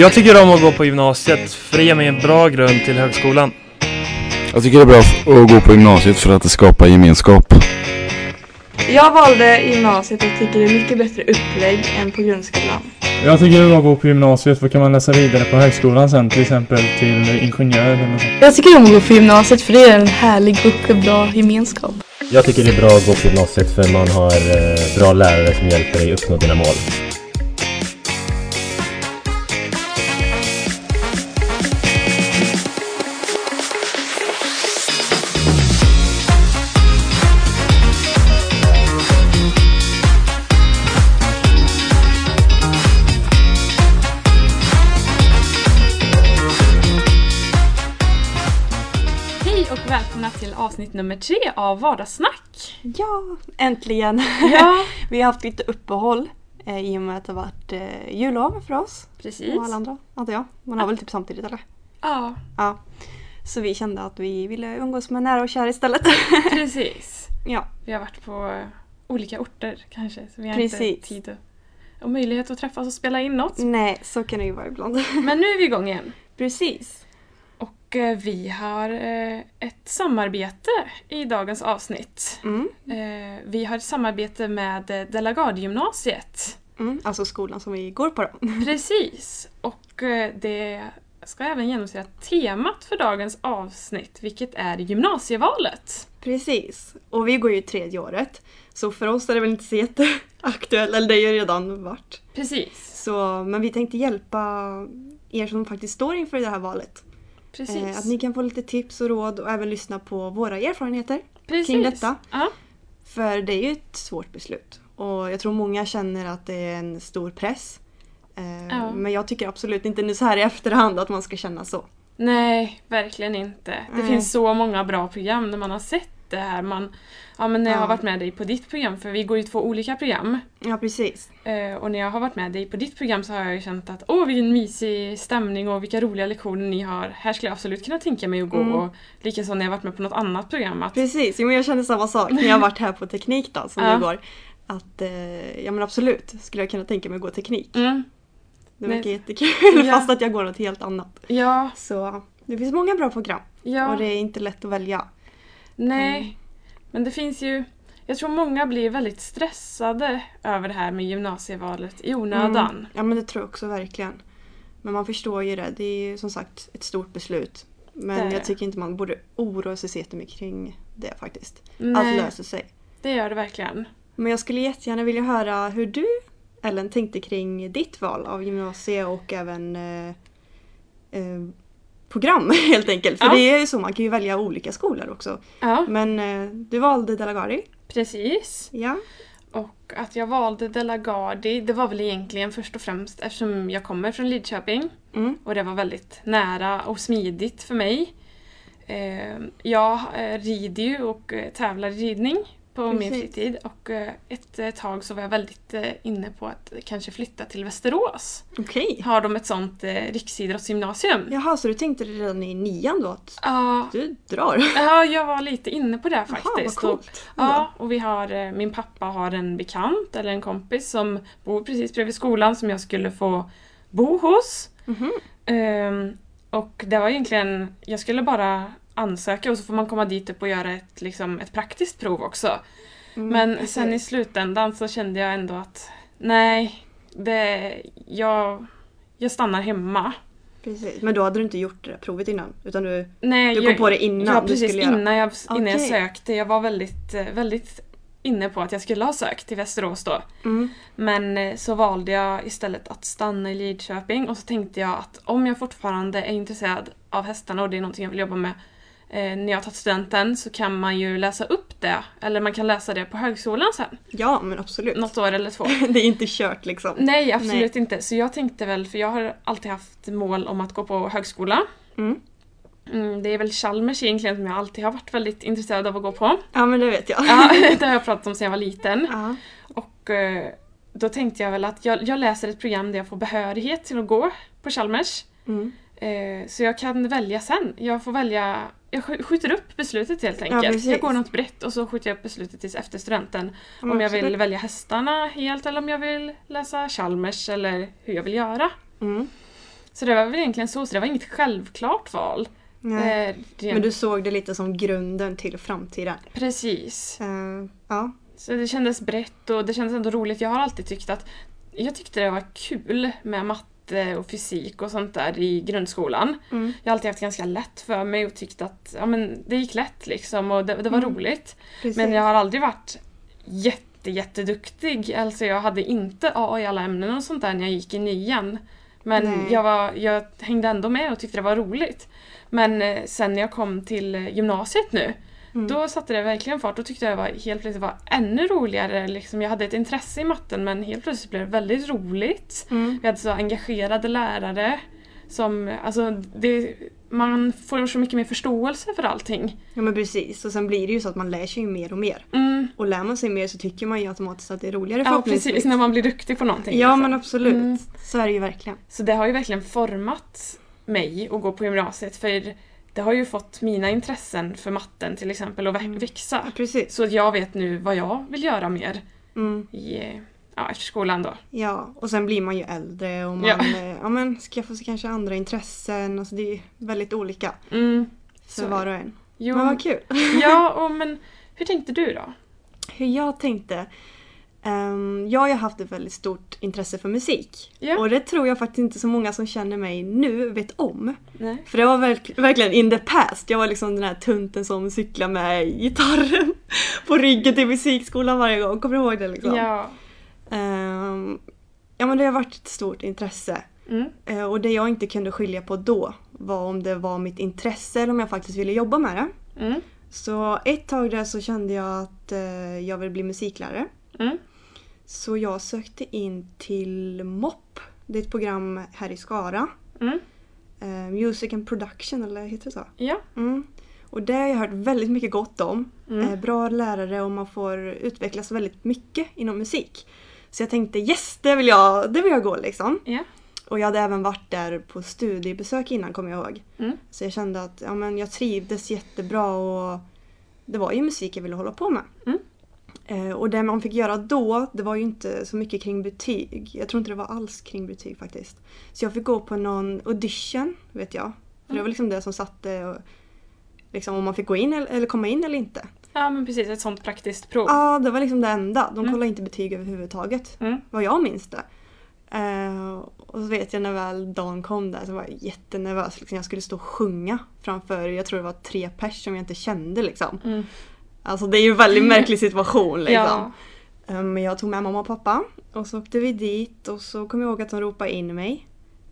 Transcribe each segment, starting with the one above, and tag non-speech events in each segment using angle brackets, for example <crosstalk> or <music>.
Jag tycker om att gå på gymnasiet för det ger mig en bra grund till högskolan. Jag tycker det är bra att gå på gymnasiet för att det skapar gemenskap. Jag valde gymnasiet och tycker det är mycket bättre upplägg än på grundskolan. Jag tycker det är bra att gå på gymnasiet för kan man läsa vidare på högskolan sen till exempel till ingenjör eller något sånt. Jag tycker om att gå på gymnasiet för det är en härlig och bra gemenskap. Jag tycker det är bra att gå på gymnasiet för man har eh, bra lärare som hjälper dig uppnå dina mål. Avsnitt nummer tre av Vardagssnack. Ja, äntligen! Ja, <laughs> Vi har haft lite uppehåll eh, i och med att det har varit eh, jullov för oss precis. och alla andra, antar jag. Man har väl typ samtidigt eller? Ja, Ja. Så vi kände att vi ville umgås med nära och kära istället. <laughs> precis. ja, Vi har varit på eh, olika orter kanske så vi har Precis. inte tid och, och möjlighet att träffas och spela in något. nej så kan det ju vara ibland. Men nu är vi igång igen. <laughs> Precis. Och eh, vi har eh, ett samarbete i dagens avsnitt. Mm. Eh, vi har ett samarbete med Delagardgymnasiet. Mm. Alltså skolan som vi går på då. <laughs> Precis. Och det ska även genomsyra temat för dagens avsnitt, vilket är gymnasievalet. Precis. Och vi går ju tredje året. Så för oss är det väl inte så jätteaktuellt, eller det har ju redan varit. Precis. Så, men vi tänkte hjälpa er som faktiskt står inför det här valet. Precis. Eh, att ni kan få lite tips och råd och även lyssna på våra erfarenheter Precis. kring detta. Ja, För det är ju ett svårt beslut. Och jag tror många känner att det är en stor press. Eh, Ja. Men jag tycker absolut inte nu så här i efterhand att man ska känna så. nej, verkligen inte. Det Nej. finns så många bra program när man har sett det här. Man, ja, men när jag Ja. har varit med dig på ditt program, för vi går ju två olika program. Ja precis. Eh, och när jag har varit med dig på ditt program så har jag ju känt att åh vilken mysig stämning och vilka roliga lektioner ni har. Här skulle jag absolut kunna tänka mig att gå. Mm. Och likaså när jag har varit med på något annat program. Att, Precis, jo, men jag känner samma sak när jag har varit här på teknik då som <laughs> Ja. du går. Att eh, ja men absolut skulle jag kunna tänka mig att gå teknik. mm, Det verkar jättekul Ja. <laughs> fast att jag går något helt annat. ja, Så det finns många bra program ja. och det är inte lätt att välja. Nej, Mm. men det finns ju... Jag tror många blir väldigt stressade över det här med gymnasievalet i onödan. Mm. Ja men det tror jag också verkligen. Men man förstår ju det. Det är ju som sagt ett stort beslut. Men jag tycker inte man borde oroa sig så jättemycket kring det faktiskt. Allt Nej, löser sig. det gör det verkligen. Men jag skulle jättegärna vilja höra hur du Ellen tänkte kring ditt val av gymnasie och även eh, eh, program <laughs> helt enkelt. För Ja. det är ju så, man kan ju välja olika skolor också. Ja, Men eh, du valde Delagari. precis. Ja. Och att jag valde Delagardi, det var väl egentligen först och främst eftersom jag kommer från Lidköping. Mm. Och det var väldigt nära och smidigt för mig. Eh, jag eh, rider ju och tävlar i ridning på min Precis. fritid och eh, ett eh, tag så var jag väldigt eh, inne på att kanske flytta till Västerås. Okej. Har de ett sånt riksidrottsgymnasium? Jaha, så du tänkte redan i nian då att Ja, du drar? ja, jag var lite inne på det Jaha, vad faktiskt. och, coolt. ja, och vi har, min pappa har en bekant eller en kompis som bor precis bredvid skolan som jag skulle få bo hos. Mhm. Ehm, och det var egentligen, jag skulle bara ansöka och så får man komma dit upp och göra ett, liksom, ett praktiskt prov också. Mm, Men sen i slutändan så kände jag ändå att nej, det, jag, jag stannar hemma. Precis. Men då hade du inte gjort det där provet innan? Utan du... Nej, Du kom jag, på det innan Ja, du precis skulle göra? innan, jag, innan jag Okej. sökte. Jag var väldigt, eh, väldigt inne på att jag skulle ha sökt till Västerås då. Mm. Men eh, så valde jag istället att stanna i Lidköping och så tänkte jag att om jag fortfarande är intresserad av hästarna och det är någonting jag vill jobba med när jag har tagit studenten så kan man ju läsa upp det. Eller man kan läsa det på högskolan sen. Ja, men absolut. Något år eller två. <laughs> det är inte kört liksom. Nej, absolut inte. Så jag tänkte väl, för jag har alltid haft mål om att gå på högskola. Mm. Mm, det är väl Chalmers egentligen som jag alltid har varit väldigt intresserad av att gå på. Ja, men det vet jag. Ja, <laughs> det har jag pratat om sedan jag var liten. Ja. Och eh, då tänkte jag väl att jag, jag läser ett program där jag får behörighet till att gå på Chalmers. Mm. Eh, så jag kan välja sen. Jag får välja, jag sk- skjuter upp beslutet helt enkelt. precis. jag går något brett och så skjuter jag upp beslutet tills efter studenten. Ja, om jag vill välja hästarna helt eller om jag vill läsa Chalmers eller hur jag vill göra. Mm. Så det var väl egentligen så, så det var inget självklart val. Eh, Men du såg det lite som grunden till framtiden. Precis. Eh, ja. Så det kändes brett och det kändes ändå roligt. Jag har alltid tyckt att jag tyckte det var kul med matte och fysik och sånt där i grundskolan. Mm. Jag har alltid haft ganska lätt för mig och tyckt att ja, men det gick lätt liksom och det, det var Mm. roligt. Precis. Men jag har aldrig varit jätte, jätteduktig. Alltså jag hade inte A i alla ämnen och sånt där när jag gick i nian. Men Nej. jag, var, jag hängde ändå med och tyckte det var roligt. Men eh, sen när jag kom till eh, gymnasiet nu, Mm. då satte det verkligen fart. Då tyckte jag det var helt plötsligt var ännu roligare. Liksom, jag hade ett intresse i matten men helt plötsligt blev det väldigt roligt. Mm. Vi hade så engagerade lärare. Som, alltså, det, man får så mycket mer förståelse för allting. Ja men precis. Och sen blir det ju så att man lär sig mer och mer. Mm. Och lär man sig mer så tycker man ju automatiskt att det är roligare Ja precis, när man blir duktig på någonting. Ja liksom. men absolut. Mm. Så är det ju verkligen. Så det har ju verkligen format mig att gå på gymnasiet för det har ju fått mina intressen för matten till exempel att Mm. växa. Ja. Så jag vet nu vad jag vill göra mer Mm. i, eh, ja, efter skolan då. Ja, och sen blir man ju äldre och man Ja. ja. ja, men skaffar sig kanske andra intressen. Alltså det är väldigt olika Mm. för Så- var och en. Jo, Men vad kul! ja, <laughs> och, men hur tänkte du då? Hur jag tänkte. Ehm, jag har ju haft ett väldigt stort intresse för musik. Ja. Och det tror jag faktiskt inte så många som känner mig nu vet om. Nej. För det var verk- verkligen in the past. Jag var liksom den här tunten som cyklade med gitarren <laughs> på ryggen till musikskolan varje gång. Kommer du ihåg det liksom? Ja. Ehm, ja men det har varit ett stort intresse. Mm. Eh, Och det jag inte kunde skilja på då var om det var mitt intresse eller om jag faktiskt ville jobba med det. Mm. Så ett tag där så kände jag att eh, jag ville bli musiklärare. Mm. Så jag sökte in till MOP. Det är ett program här i Skara. Mm. Eh, Music and Production, eller heter det så? Ja. Mm. Och det har jag hört väldigt mycket gott om. Mm. Eh, bra lärare och man får utvecklas väldigt mycket inom musik. Så jag tänkte yes, det vill jag, det vill jag gå liksom. Ja. Och jag hade även varit där på studiebesök innan kommer jag ihåg. Mm. Så jag kände att ja, men jag trivdes jättebra och det var ju musik jag ville hålla på med. Mm. Eh, och det man fick göra då, det var ju inte så mycket kring betyg. Jag tror inte det var alls kring betyg faktiskt. Så jag fick gå på någon audition, vet jag. För det var liksom det som satte och, liksom, om man fick gå in eller, eller komma in eller inte. ja, men precis. Ett sånt praktiskt prov. Ja, det var liksom det enda. De Mm. kollade inte betyg överhuvudtaget. Mm. Vad jag minns det. Eh, och så vet jag när väl dagen kom där så var jag jättenervös. Liksom. Jag skulle stå och sjunga framför, jag tror det var tre pers som jag inte kände liksom. Mm. Alltså det är ju en väldigt märklig situation liksom. Ja. Eh, Men jag tog med mamma och pappa och så åkte vi dit och så kom jag ihåg att de ropade in mig.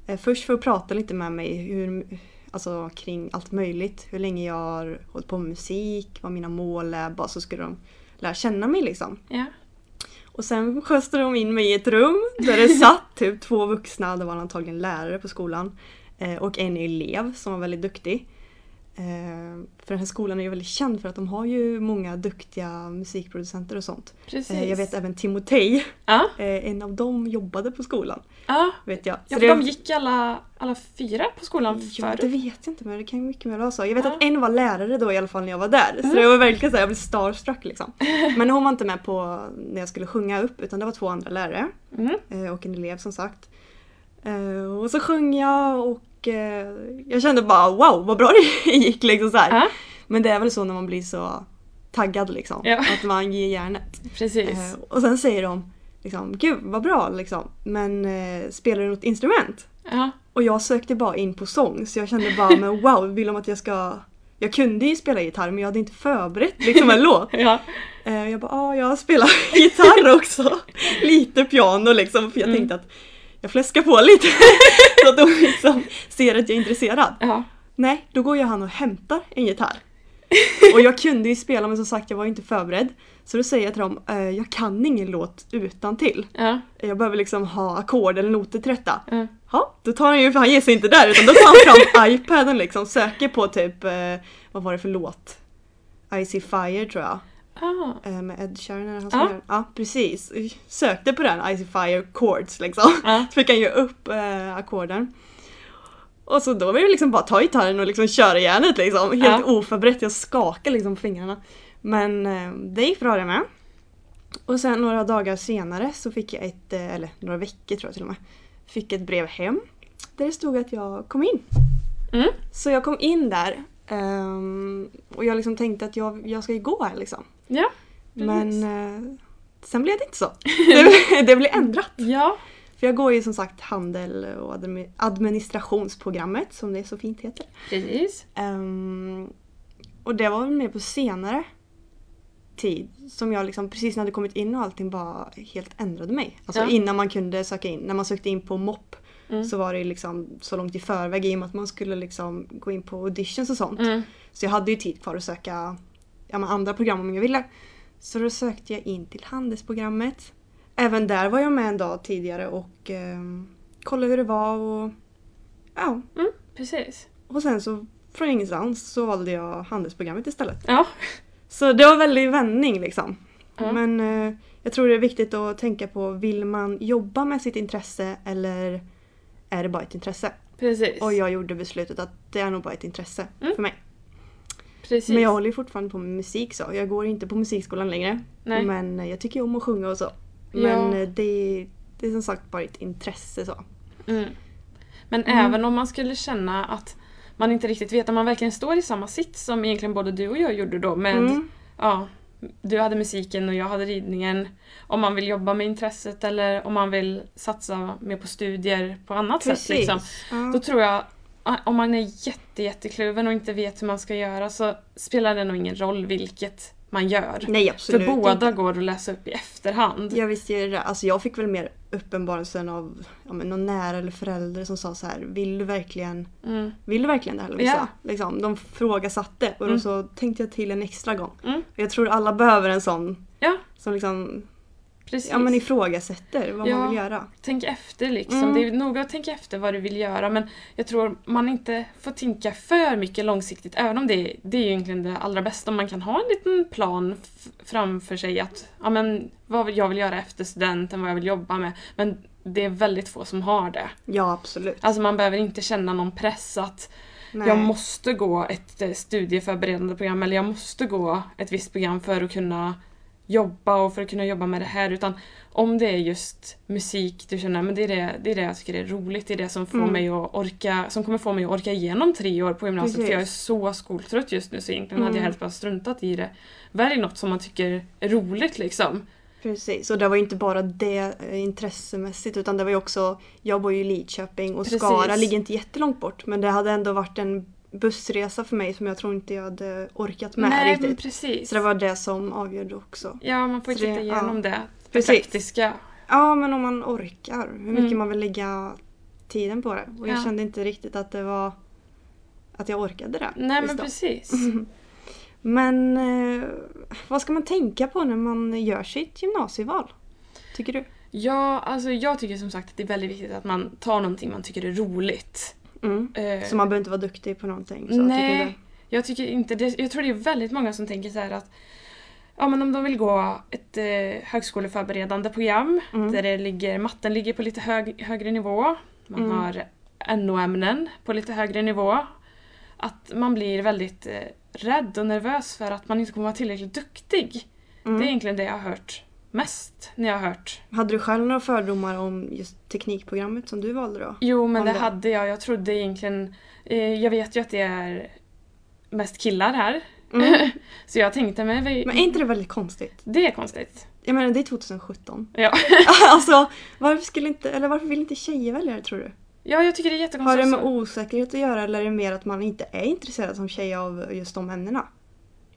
Eh, Först för att prata lite med mig hur, alltså, kring allt möjligt. Hur länge jag har hållit på med musik, vad mina mål är. Bara så skulle de lära känna mig liksom. Ja. Och sen skjutsade de in mig i ett rum där det <laughs> satt typ två vuxna, det var antagligen lärare på skolan. eh, Och en elev som var väldigt duktig. Eh, För den här skolan är ju väldigt känd för att de har ju många duktiga musikproducenter och sånt. Precis. Eh, Jag vet även Timotej, Ja. eh, en av dem jobbade på skolan. Ja. Vet jag. Ja, Så för det- de gick alla, alla fyra på skolan Ja, det förut. vet jag inte men det kan mycket väl vara så. Jag vet Ja. att en var lärare då i alla fall när jag var där. Så det var verkligen så här, jag blev starstruck liksom. Men hon var inte med på när jag skulle sjunga upp utan det var två andra lärare. Mm. och en elev som sagt. Och så sjöng jag och eh, jag kände bara wow vad bra det <laughs> gick liksom så här. Men det är väl så när man blir så taggad liksom. Ja. Att man ger järnet. precis. Eh, Och sen säger de liksom gud vad bra liksom. Men eh, spelar du något instrument? Ja. Och jag sökte bara in på sång så jag kände bara men wow vill de att jag ska jag kunde ju spela gitarr men jag hade inte förberett liksom en låt. <laughs> Ja. Eh, Jag bara, ja jag spelar <laughs> gitarr också. lite piano liksom för jag Mm. tänkte att jag fläskar på lite <laughs> så att de liksom ser att jag är intresserad. Ja. Nej, då går jag han och hämtar en gitarr. <laughs> Och jag kunde ju spela men som sagt jag var inte förberedd. Så då säger jag till dem, eh, jag kan ingen låt utan till. Ja. Jag behöver liksom ha ackord eller noter till detta. Ja. Ja, då tar han ju, för han ger sig inte där utan då tar han fram <laughs> iPaden liksom, söker på typ, eh, vad var det för låt? Icy Fire tror jag. Ah. Eh, med Ed Sheeran är han Ja. som gör den. Ja, precis. Sökte på den, Icy Fire Chords liksom. Ja. <laughs> Så fick han ju upp eh, ackorden. Och så då var det liksom bara ta gitarren och liksom köra järnet liksom. Helt Ja. oförberett, jag skakade liksom på fingrarna. Men eh, det gick bra det med. Och sen några dagar senare så fick jag ett, eh, eller några veckor tror jag till och med, fick ett brev hem. där det stod att jag kom in. Mm. Så jag kom in där ehm, och jag liksom tänkte att jag, jag ska ju gå här liksom. Ja, Men eh, sen blev det inte så. <laughs> Det, det blev ändrat. ja. För jag går ju som sagt handel och admi- administrationsprogrammet som det så fint heter. precis. Ehm, och det var väl mer på senare tid som jag liksom precis när jag hade kommit in och allting bara helt ändrade mig. Alltså Ja. innan man kunde söka in. När man sökte in på MOP Mm. så var det liksom så långt i förväg i och med att man skulle liksom gå in på auditions och sånt. Mm. Så jag hade ju tid kvar att söka ja, andra program om jag ville. Så då sökte jag in till handelsprogrammet. Även där var jag med en dag tidigare och eh, kollade hur det var och ja. Precis. Och sen så från ingenstans så valde jag handelsprogrammet istället. Ja. Så det var en väldig vändning liksom. Ja. Men eh, jag tror det är viktigt att tänka på, vill man jobba med sitt intresse eller är det bara ett intresse? Precis. Och jag gjorde beslutet att det är nog bara ett intresse Mm. för mig. Precis. Men jag håller ju fortfarande på med musik så. Jag går inte på musikskolan längre. Nej. Men jag tycker om att sjunga och så. Ja. Men eh, det, det är som sagt bara ett intresse så. Mm. Men Mm. även om man skulle känna att man inte riktigt vet om man verkligen står i samma sits som egentligen både du och jag gjorde då med Mm. ja, du hade musiken och jag hade ridningen. Om man vill jobba med intresset eller om man vill satsa mer på studier på annat sätt. Liksom. Ja. Då tror jag, om man är jätte, jättekluven och inte vet hur man ska göra så spelar det nog ingen roll vilket man gör. Nej För absolut båda inte. går att läsa upp i efterhand. Jag visste ju det. Alltså jag fick väl mer uppenbarelsen av ja, men någon nära eller förälder som sa så här. Vill du verkligen, Mm. vill du verkligen det här Lovisa? Ja. Liksom, de frågasatte och Mm. då så tänkte jag till en extra gång. Mm. Jag tror alla behöver en sån Ja, som liksom precis. ja, men ifrågasätter vad Ja. man vill göra. Tänk efter liksom. Mm. Det är noga att tänka efter vad du vill göra men jag tror man inte får tänka för mycket långsiktigt även om det, det är ju egentligen det allra bästa om man kan ha en liten plan framför sig att ja, men, vad jag vill göra efter studenten, vad jag vill jobba med. Men det är väldigt få som har det. Ja absolut. Alltså man behöver inte känna någon press att Nej. jag måste gå ett eh, studieförberedande program eller jag måste gå ett visst program för att kunna jobba och för att kunna jobba med det här utan om det är just musik du känner men det är det, det är det jag tycker är roligt, det är det som får Mm. mig att orka, som kommer få mig att orka igenom tre år på gymnasiet för jag är Precis. så skoltrött just nu så egentligen hade jag Mm. helst bara struntat i det. Välj något som man tycker är roligt liksom. Precis, och det var ju inte bara det eh, intressemässigt utan det var ju också, jag bor ju i Lidköping och Precis. Skara ligger inte jättelångt bort men det hade ändå varit en bussresa för mig som jag tror inte jag hade orkat med Nej men riktigt. precis. Så det var det som avgjorde också. Ja man får titta igenom ja. det. Precis. praktiska. Ja men om man orkar, hur mycket Mm. man vill lägga tiden på det. Och jag Ja. kände inte riktigt att det var att jag orkade det. Nej men då. precis. <laughs> Men eh, vad ska man tänka på när man gör sitt gymnasieval? Tycker du? Ja, alltså jag tycker som sagt att det är väldigt viktigt att man tar någonting man tycker är roligt. Mm. Eh, Så man behöver inte vara duktig på någonting? Så tycker nej, jag tycker inte det. Jag tror det är väldigt många som tänker så att ja, men om de vill gå ett eh, högskoleförberedande program Mm. där det ligger, matten ligger på lite hög, högre nivå. Man Mm. har NO-ämnen på lite högre nivå. Att man blir väldigt eh, rädd och nervös för att man inte kommer vara tillräckligt duktig. Mm. Det är egentligen det jag har hört mest när jag har hört Hade du själv några fördomar om just teknikprogrammet som du valde då? Jo, men det det. hade jag. Jag trodde egentligen... Eh, jag vet ju att det är mest killar här. Mm. <laughs> Så jag tänkte mig... vi- Men är inte det väldigt konstigt? Det är konstigt. Jag menar det är 2017. Ja. <laughs> alltså varför skulle inte, eller varför vill inte tjejer välja det tror du? ja, jag tycker det är Har jättekonstigt. det med osäkerhet att göra eller är det mer att man inte är intresserad som tjej av just de ämnena?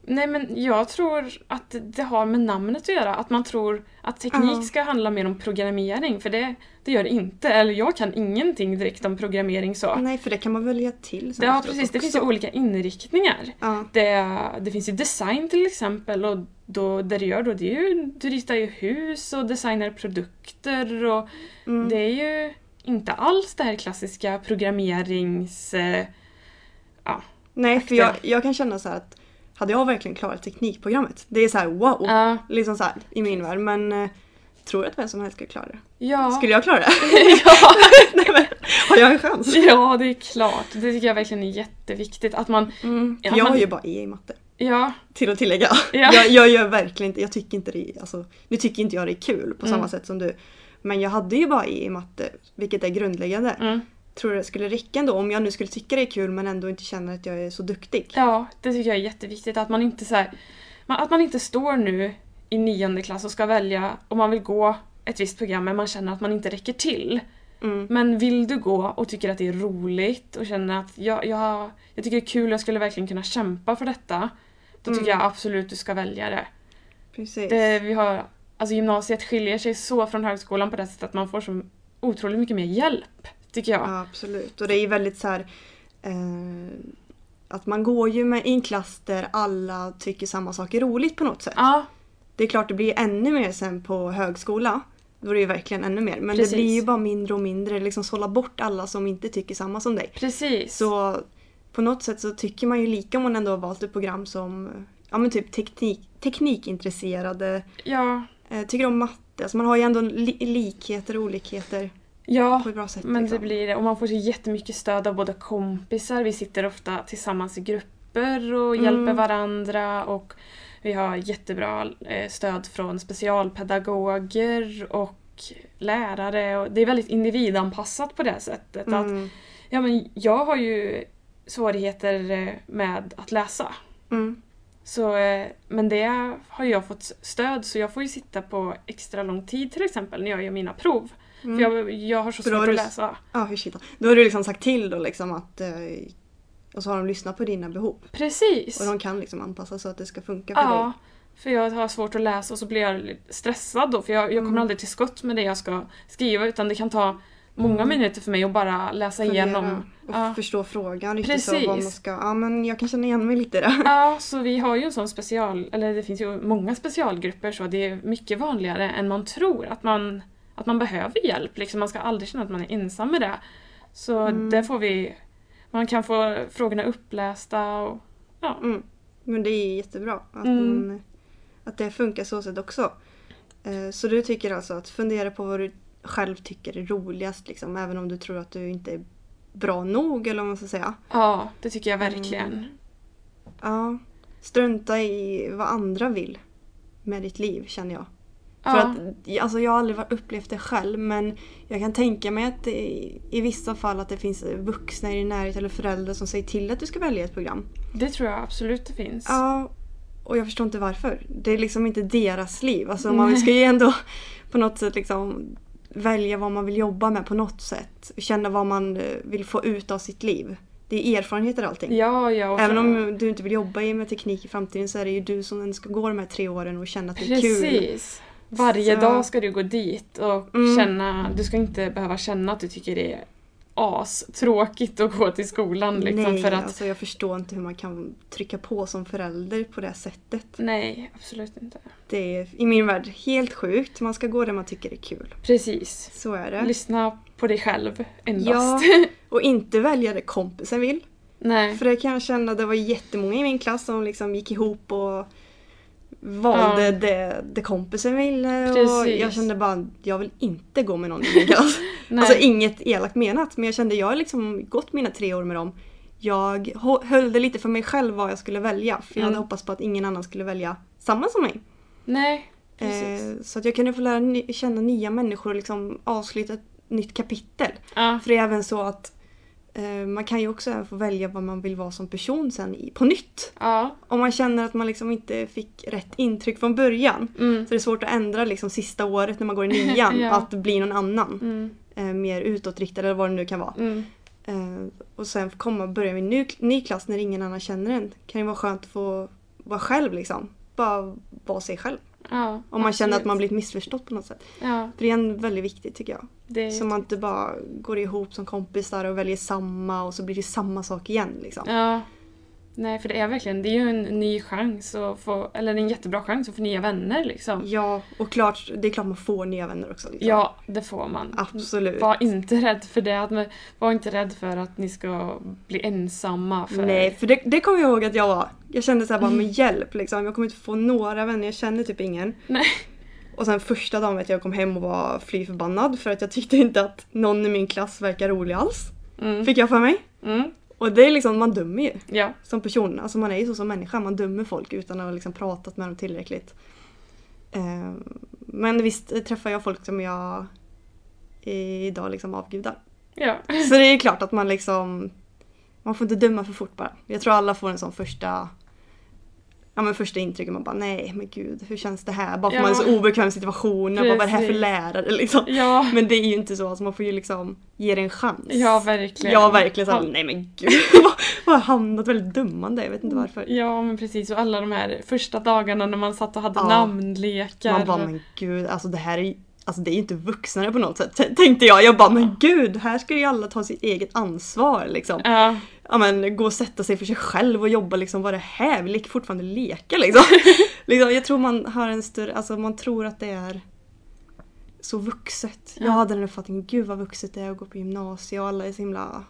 Nej, men jag tror att det har med namnet att göra. Att man tror att teknik Ja. ska handla mer om programmering. För det, det gör det inte. Eller jag kan ingenting direkt om programmering så. Nej för det kan man välja till sen Ja, precis. Det finns ju också. olika inriktningar. Ja. Det, det finns ju design till exempel och då, det du gör då det är ju, du ritar ju hus och designar produkter och Mm. det är ju inte alls det här klassiska programmerings... Eh, Nej för jag, jag kan känna så här att hade jag verkligen klarat teknikprogrammet? Det är så här wow! ja, Liksom så här i min värld men eh, tror att vem som helst skulle klara det? ja, Skulle jag klara det? <laughs> <laughs> ja, Nej, men, har jag en chans? ja, det är klart. Det tycker jag verkligen är jätteviktigt att man... Mm. Jag men- har ju bara E i matte. Ja, Till att tillägga. Ja. <laughs> Jag, jag gör verkligen inte, jag tycker inte det alltså, nu tycker inte jag det är kul på Mm. samma sätt som du. Men jag hade ju bara E i matte, vilket är grundläggande. mm, tror det skulle räcka ändå om jag nu skulle tycka det är kul men ändå inte känner att jag är så duktig. Ja, det tycker jag är jätteviktigt att man inte så här, att man inte står nu i nionde klass och ska välja om man vill gå ett visst program men man känner att man inte räcker till. Mm. Men vill du gå och tycker att det är roligt och känner att jag, jag, jag tycker det är kul och jag skulle verkligen kunna kämpa för detta. Då tycker Mm. jag absolut du ska välja det. Precis. det vi har, alltså gymnasiet skiljer sig så från högskolan på det sättet att man får så otroligt mycket mer hjälp. Tycker jag. Ja, absolut. Och det är väldigt så här eh, att man går ju med i en klass där alla tycker samma sak är roligt på något sätt. Ja, Det är klart det blir ännu mer sen på högskola. Då är det ju verkligen ännu mer. Men Precis. det blir ju bara mindre och mindre. Liksom sålla bort alla som inte tycker samma som dig. precis. Så på något sätt så tycker man ju lika om man ändå har valt ett program som ja, men typ teknik, teknikintresserade, Ja, eh, tycker om matte. Alltså man har ju ändå li likheter och olikheter ja. sätt. Men det liksom. blir det. Och man får så jättemycket stöd av båda kompisar. Vi sitter ofta tillsammans i grupper och Mm. hjälper varandra. Och vi har jättebra eh, stöd från specialpedagoger och lärare. Och det är väldigt individanpassat på det sättet. Att, Mm. ja, men jag har ju svårigheter eh, med att läsa. Mm. Så, eh, men det har jag fått stöd så jag får ju sitta på extra lång tid till exempel när jag gör mina prov. Mm. För jag, jag har så svårt att läsa. Ja, hur shit. Då har du liksom sagt till då liksom att eh, och så har de lyssnat på dina behov. Precis! Och de kan liksom anpassa så att det ska funka för Ja, dig. för jag har svårt att läsa och så blir jag stressad då för jag, jag kommer Mm. aldrig till skott med det jag ska skriva utan det kan ta många Mm. minuter för mig att bara läsa Fundera igenom. och Ja. förstå frågan riktigt så vad man Precis. ska... Ja men jag kan känna igen mig lite där. Ja, så vi har ju en sån special, eller det finns ju många specialgrupper så det är mycket vanligare än man tror att man, att man behöver hjälp. Liksom, man ska aldrig känna att man är ensam med det. Så Mm. där får vi, man kan få frågorna upplästa och ja. Mm. Men det är jättebra att, Mm. man, att det funkar så sätt också. Eh, Så du tycker alltså att fundera på vad du själv tycker är roligast liksom, även om du tror att du inte är bra nog eller vad man ska säga. Ja, det tycker jag verkligen. Mm. Ja. Strunta i vad andra vill med ditt liv känner jag. För att, alltså jag har aldrig varit- upplevt det själv men jag kan tänka mig att det, i- vissa fall att det finns vuxna i din närhet eller föräldrar som säger till att du ska välja ett program. Det tror jag absolut det finns. Ja, och jag förstår inte varför. Det är liksom inte deras liv. Alltså man ska ju ändå <laughs> på något sätt liksom välja vad man vill jobba med på något sätt. Känna vad man eh, vill få ut av sitt liv. Det är erfarenheter allting. Ja, ja. Även om du inte vill jobba med teknik i framtiden så är det ju du som ska gå de här tre åren och känna att det är kul. Varje Så- dag ska du gå dit och Mm. känna, du ska inte behöva känna att du tycker det är as tråkigt att gå till skolan liksom Nej, för att alltså jag förstår inte hur man kan trycka på som förälder på det sättet. Nej, absolut inte. Det är i min värld helt sjukt. Man ska gå där man tycker det är kul. Precis. Så är det. Lyssna på dig själv endast. Ja, <laughs> och inte välja det kompisen vill. Nej. För det kan jag känna, det var jättemånga i min klass som liksom gick ihop och valde Ja. det, det kompisen ville. Och Precis. jag kände bara, jag vill inte gå med någon i min klass. <laughs> Nej. Alltså inget elakt menat, men jag kände, jag har liksom gått mina tre år med dem. Jag höll det lite för mig själv vad jag skulle välja. För jag Mm. hade hoppats på att ingen annan skulle välja samma som mig. Nej. Eh, så att jag kunde få lära känna nya människor och liksom avsluta ett nytt kapitel. Ja. För det är även så att man kan ju också även få välja vad man vill vara som person sen på nytt. Ja. Om man känner att man liksom inte fick rätt intryck från början. Mm. Så det är svårt att ändra liksom sista året när man går i nian, <laughs> Ja. att bli någon annan. Mm. Eh, mer utåtriktad eller vad det nu kan vara. Mm. Eh, och sen komma och börja med en ny, ny klass när ingen annan känner en. Kan ju vara skönt att få vara själv liksom. Bara vara sig själv. Ja. Om man känner att absolut. man blivit missförstådd på något sätt. Ja. För det är en väldigt viktigt tycker jag. Det Så man inte bara går ihop som kompisar och väljer samma och så blir det samma sak igen. Liksom. Ja. Nej, för det är verkligen, det är ju en ny chans att få, eller en jättebra chans att få nya vänner liksom. Ja, och klart, det är klart man får nya vänner också. Liksom. Ja, det får man. Absolut. Var inte rädd för det. att- Var inte rädd för att ni ska bli ensamma. För... Nej, för det, det kommer jag ihåg att jag var. Jag kände så här bara med <laughs> hjälp liksom. Jag kommer inte få några vänner, jag känner typ ingen. Nej. Och sen första dagen vet jag jag kom hem och var fly förbannad för att jag tyckte inte att någon i min klass verkar rolig alls. Mm. Fick jag för mig. Mm. Och det är liksom, man dömer ju. Ja. som person. Alltså man är ju så som människa, man dömer folk utan att ha liksom pratat med dem tillräckligt. Eh, men visst träffar jag folk som jag idag liksom avgudar. Ja. Så det är klart att man liksom... Man får inte döma för fort bara. Jag tror alla får en sån första... Ja men första intrycket, man bara nej men gud hur känns det här? Bara för Ja. man är så obekväm i situationen, bara, vad är det här för lärare liksom? Ja, Men det är ju inte så, alltså man får ju liksom ge det en chans. ja verkligen. Ja verkligen såhär, nej men gud. <laughs> Vad har hamnat väldigt dömande, jag vet inte varför. Ja men precis och alla de här första dagarna när man satt och hade Ja. namnlekar. Man bara men gud, alltså det här är Alltså det är ju inte vuxnare på något sätt tänkte jag. Jag bara men gud, här ska ju alla ta sitt eget ansvar liksom. Ja, Ja men gå och sätta sig för sig själv och jobba liksom, vad det här? Vi leker fortfarande leka liksom. <laughs> liksom. Jag tror man har en större, alltså man tror att det är så vuxet. Jag Ja. hade den uppfattningen, gud vad vuxet det är att gå på gymnasiet och alla är så himla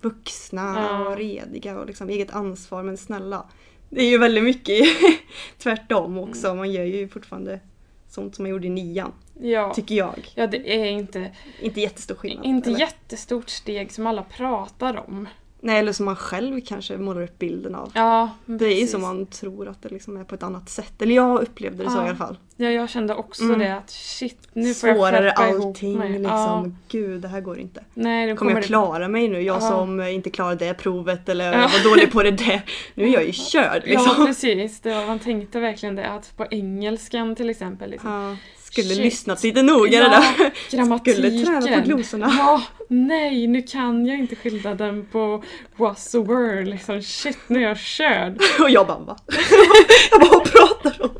vuxna Ja. och rediga och liksom eget ansvar. Men snälla, det är ju väldigt mycket <laughs> tvärtom också. Mm. Man gör ju fortfarande sånt som man gjorde i nian, ja. tycker jag. ja det är inte, Inte jättestor skillnad. inte eller? jättestort steg som alla pratar om. Nej, eller som man själv kanske målar upp bilden av. Ja, Det är precis. som man tror att det liksom är på ett annat sätt. Eller jag upplevde det så Ja. i alla fall. Ja, jag kände också Mm. det att shit, nu får jag skärpa ihop allting mig. liksom. Ja. Gud, det här går inte. Nej, nu Kommer jag det- klara mig nu? Jag Ja. som inte klarade det provet eller Ja. var dålig på det där. Nu är jag ju <laughs> körd Ja, liksom. precis. Det var, man tänkte verkligen det. Att på engelskan till exempel. Liksom. Skulle Shit. lyssnat lite noggrannare Ja, där. grammatiken. Skulle träna på glosorna. Ja, nej, nu kan jag inte skillnaden på was a word. Liksom, shit, nu är jag körd. <laughs> Och jag bara va? <laughs> jag bara vad pratar om?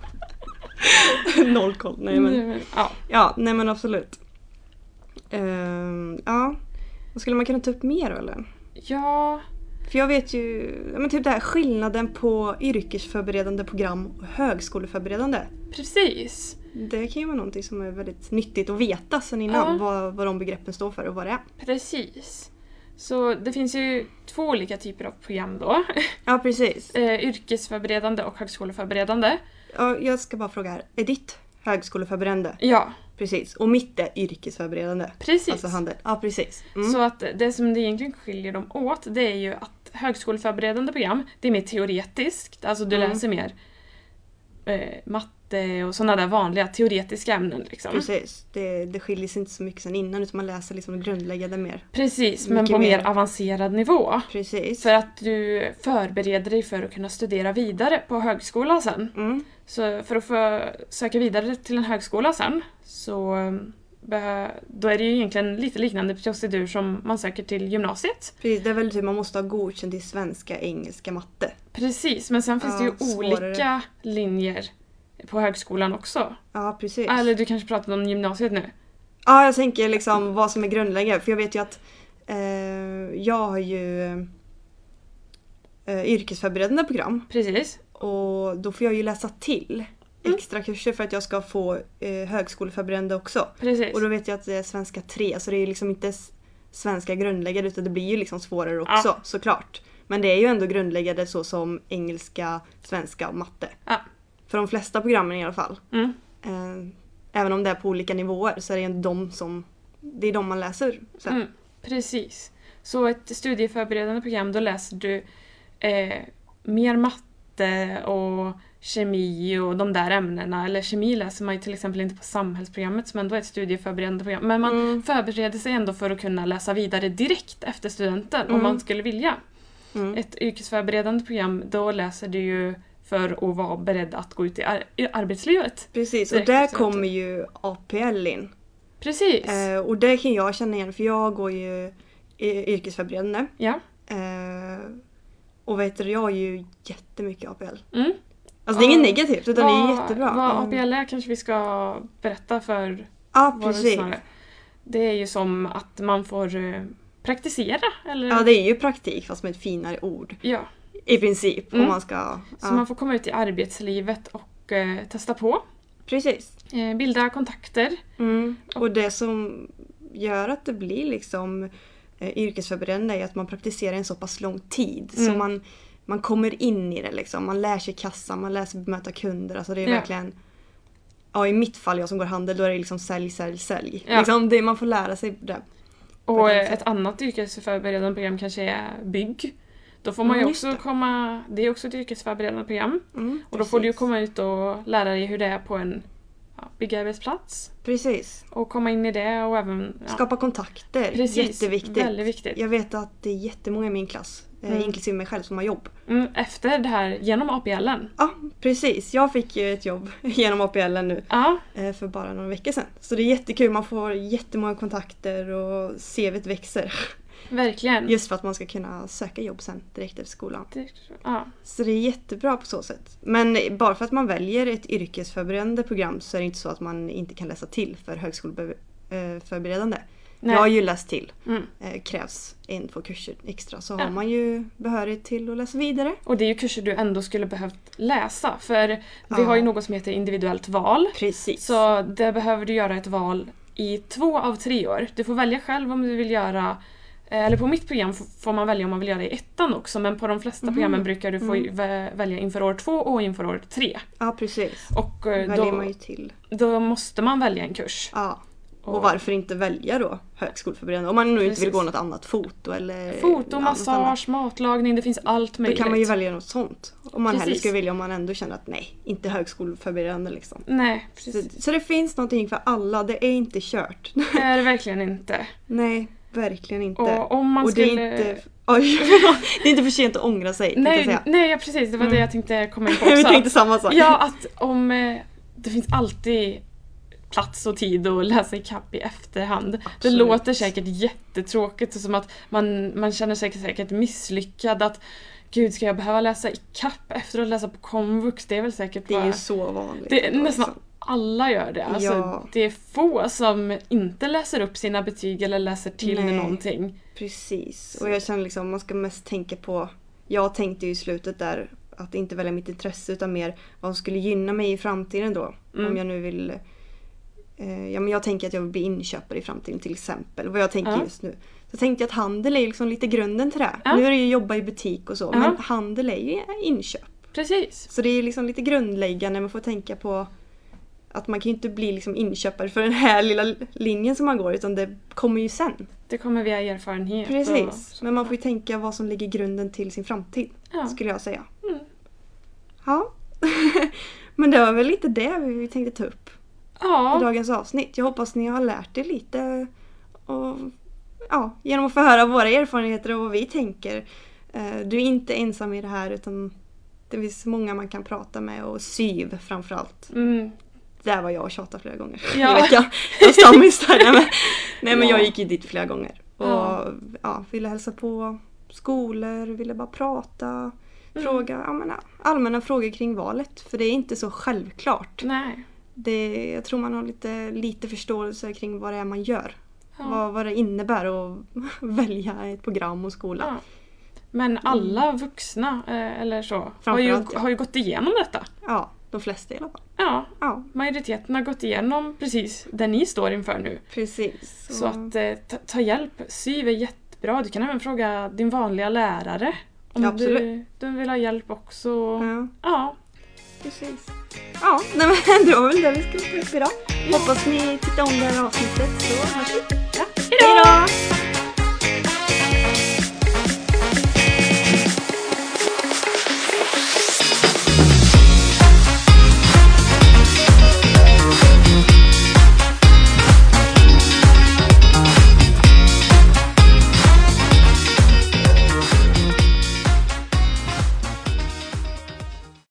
<laughs> Noll koll. Nej men, Nej, ja. ja, nej men absolut. Ehm, ja, vad skulle man kunna ta upp mer då eller? ja, För jag vet ju, men typ det här skillnaden på yrkesförberedande program och högskoleförberedande. precis. Det kan ju vara någonting som är väldigt nyttigt att veta sen innan Ja. vad, vad de begreppen står för och vad det är. Precis. Så det finns ju två olika typer av program då. <laughs> Ja precis. Eh, yrkesförberedande och högskoleförberedande. Ja, jag ska bara fråga här, är ditt högskoleförberedande? Ja, Precis. Och mitt är yrkesförberedande. precis. Alltså handel. Ja precis. Mm. Så att det som det egentligen skiljer dem åt det är ju att högskoleförberedande program, det är mer teoretiskt. Alltså du Mm. läser mer eh, matte och sådana där vanliga teoretiska ämnen. Liksom. Precis. Det, det skiljer sig inte så mycket sen innan utan man läser liksom det grundläggande mer. Precis, men på mer mer. avancerad nivå. Precis. För att du förbereder dig för att kunna studera vidare på högskola sen. Mm. Så för att få söka vidare till en högskola sen så behö- då är det ju egentligen lite liknande procedur som man söker till gymnasiet. Precis. Det är väl typ man måste ha godkänt i svenska, engelska, matte. Precis, men sen finns det Ja, ju svårare. olika linjer på högskolan också. Ja precis. Eller du kanske pratar om gymnasiet nu? Ja, jag tänker liksom vad som är grundläggande. För jag vet ju att eh, jag har ju eh, yrkesförberedande program. Precis. Och då får jag ju läsa till Mm. extra kurser för att jag ska få eh, högskoleförberedande också. Precis. Och då vet jag att det är svenska 3, så det är ju liksom inte svenska grundläggande utan det blir ju liksom svårare också Ja. såklart. Men det är ju ändå grundläggande så som engelska, svenska och matte. Ja. För de flesta programmen i alla fall. Mm. Eh, även om det är på olika nivåer så är det ändå de som det är de man läser sen. Mm. Precis. Så ett studieförberedande program, då läser du eh, mer matte och kemi och de där ämnena. Eller kemi läser man ju till exempel inte på samhällsprogrammet som ändå är ett studieförberedande program. Men man Mm. förbereder sig ändå för att kunna läsa vidare direkt efter studenten om Mm. man skulle vilja. Mm. Ett yrkesförberedande program, då läser du ju för att vara beredd att gå ut i, ar- i arbetslivet. Precis, och där kommer ju APL in. Precis. Eh, och det kan jag känna igen för jag går ju yrkesförberedande. ja. Eh, och vet du, jag har ju jättemycket APL. Mm. Alltså det är inget negativt utan det är jättebra. Vad. APL är kanske vi ska berätta för Ja våra precis. lyssnare. Det är ju som att man får eh, praktisera. Eller? Ja det är ju praktik fast med ett finare ord. Ja, I princip Mm. om man ska... Så Ja. man får komma ut i arbetslivet och eh, testa på. Precis. Eh, bilda kontakter. Mm. Och det som gör att det blir liksom eh, yrkesförberedande är att man praktiserar en så pass lång tid. Så Mm. man, man kommer in i det liksom. Man lär sig kassan, man lär sig bemöta kunder. Alltså det är Ja. verkligen... Ja i mitt fall, jag som går handel, då är det liksom sälj, sälj, sälj. Ja. Liksom det, man får lära sig det. Och ett annat sätt. ett annat yrkesförberedande program kanske är bygg. Då får man ju Mm, också det. komma, det är också ett yrkesförberedande program. Mm, Och då får du ju komma ut och lära dig hur det är på en bygga arbetsplats Precis. och komma in i det och även... Ja, Skapa kontakter. precis, Jätteviktigt. Väldigt viktigt. Jag vet att det är jättemånga i min klass, eh, Mm. inklusive mig själv, som har jobb. Mm, efter det här, genom APLen. Ja, precis. Jag fick ju ett jobb <laughs> genom APL nu Ja, eh, för bara några veckor sedan. Så det är jättekul, man får jättemånga kontakter och CVt växer. <laughs> verkligen. Just för att man ska kunna söka jobb sen direkt efter skolan. Det- Ja, Så det är jättebra på så sätt. Men bara för att man väljer ett yrkesförberedande program så är det inte så att man inte kan läsa till för högskoleförberedande. nej. Jag har ju läst till. Mm. Eh, krävs en, två kurser extra så Ja. har man ju behörighet till att läsa vidare. Och det är ju kurser du ändå skulle behövt läsa för vi Ja. har ju något som heter individuellt val. Precis. Så där behöver du göra ett val i två av tre år. Du får välja själv om du vill göra eh, eller på mitt program får man välja om man vill göra det i ettan också men på de flesta Mhm. programmen brukar du få Mm. vä- välja inför år två och inför år tre. Ja precis. Och eh, Väljer då, man ju till. då måste man välja en kurs. Ja. Och varför inte välja då högskoleförberedande? Om man nu inte vill Precis. gå något annat, foto eller Foto, annat. massage, matlagning, det finns allt Då möjligt. kan man ju välja något sånt. Om man hellre Precis. skulle vilja om man ändå känner att nej, inte högskoleförberedande liksom. Nej, Så, precis. så det finns någonting för alla, det är inte kört. Det är det <laughs> verkligen inte. nej, verkligen inte. Och om man Och det skulle... är inte... Oj, <laughs> det är inte för sent att ångra sig, jag Nej, säga. nej ja, precis. Det var det Mm. jag tänkte komma in <laughs> på Vi också. tänkte samma sak. Ja, att om... eh, Det finns alltid plats och tid att läsa ikapp i efterhand. Det Absolut. låter säkert jättetråkigt och som att man, man känner sig säkert misslyckad att Gud, ska jag behöva läsa ikapp efter att läsa på komvux? Det är väl säkert Det är bara... ju så vanligt. det är nästan liksom. Alla gör det. Alltså, Ja. Det är få som inte läser upp sina betyg eller läser till Nej. någonting. Precis. Och jag känner liksom man ska mest tänka på... Jag tänkte ju i slutet där att inte välja mitt intresse utan mer vad som skulle gynna mig i framtiden då. Mm. Om jag nu vill... Eh, ja men jag tänker att jag vill bli inköpare i framtiden till exempel. Vad jag tänker Ja. just nu. Så tänkte jag att handel är liksom lite grunden till det. Ja. Nu är det ju jobba i butik och så. Men handel är ju inköp. Precis. Så det är liksom lite grundläggande. Man får tänka på att man kan ju inte bli liksom inköpare för den här lilla linjen som man går utan det kommer ju sen. Det kommer via erfarenhet. Precis. Men man får ju tänka vad som ligger grunden till sin framtid. Ja. Skulle jag säga. Mm. Ja. <laughs> Men det var väl lite det vi tänkte ta upp i Ja, dagens avsnitt. Jag hoppas ni har lärt er lite. Och, ja, genom att få höra våra erfarenheter och vad vi tänker. Eh, Du är inte ensam i det här utan det finns många man kan prata med och syv framförallt. mm, Där var jag och tjatade flera gånger Ja. i veckan. Jag stammis där. Men, <laughs> nej men Ja. jag gick ju dit flera gånger. Och Ja. ja. ville hälsa på skolor, ville bara prata. Mm. Fråga ja, men, allmänna frågor kring valet. För det är inte så självklart. nej. Det, jag tror man har lite, lite förståelse kring vad det är man gör. Ja. Vad, vad det innebär att <laughs> välja ett program och skola. Ja. Men alla vuxna, eh, eller så, har ju, har ju gått igenom detta. Ja, de flesta i alla fall. Ja, Ja, majoriteten har gått igenom precis det ni står inför nu. precis. Så att eh, ta, ta hjälp. Syv är jättebra. Du kan även fråga din vanliga lärare. Om Ja, du, du vill ha hjälp också. Ja, Ja, precis. Ja, nej, men <laughs> det var väl det vi skulle ta upp idag. Hoppas ni tyckte om det här avsnittet så hörs vi. ja. Hej då!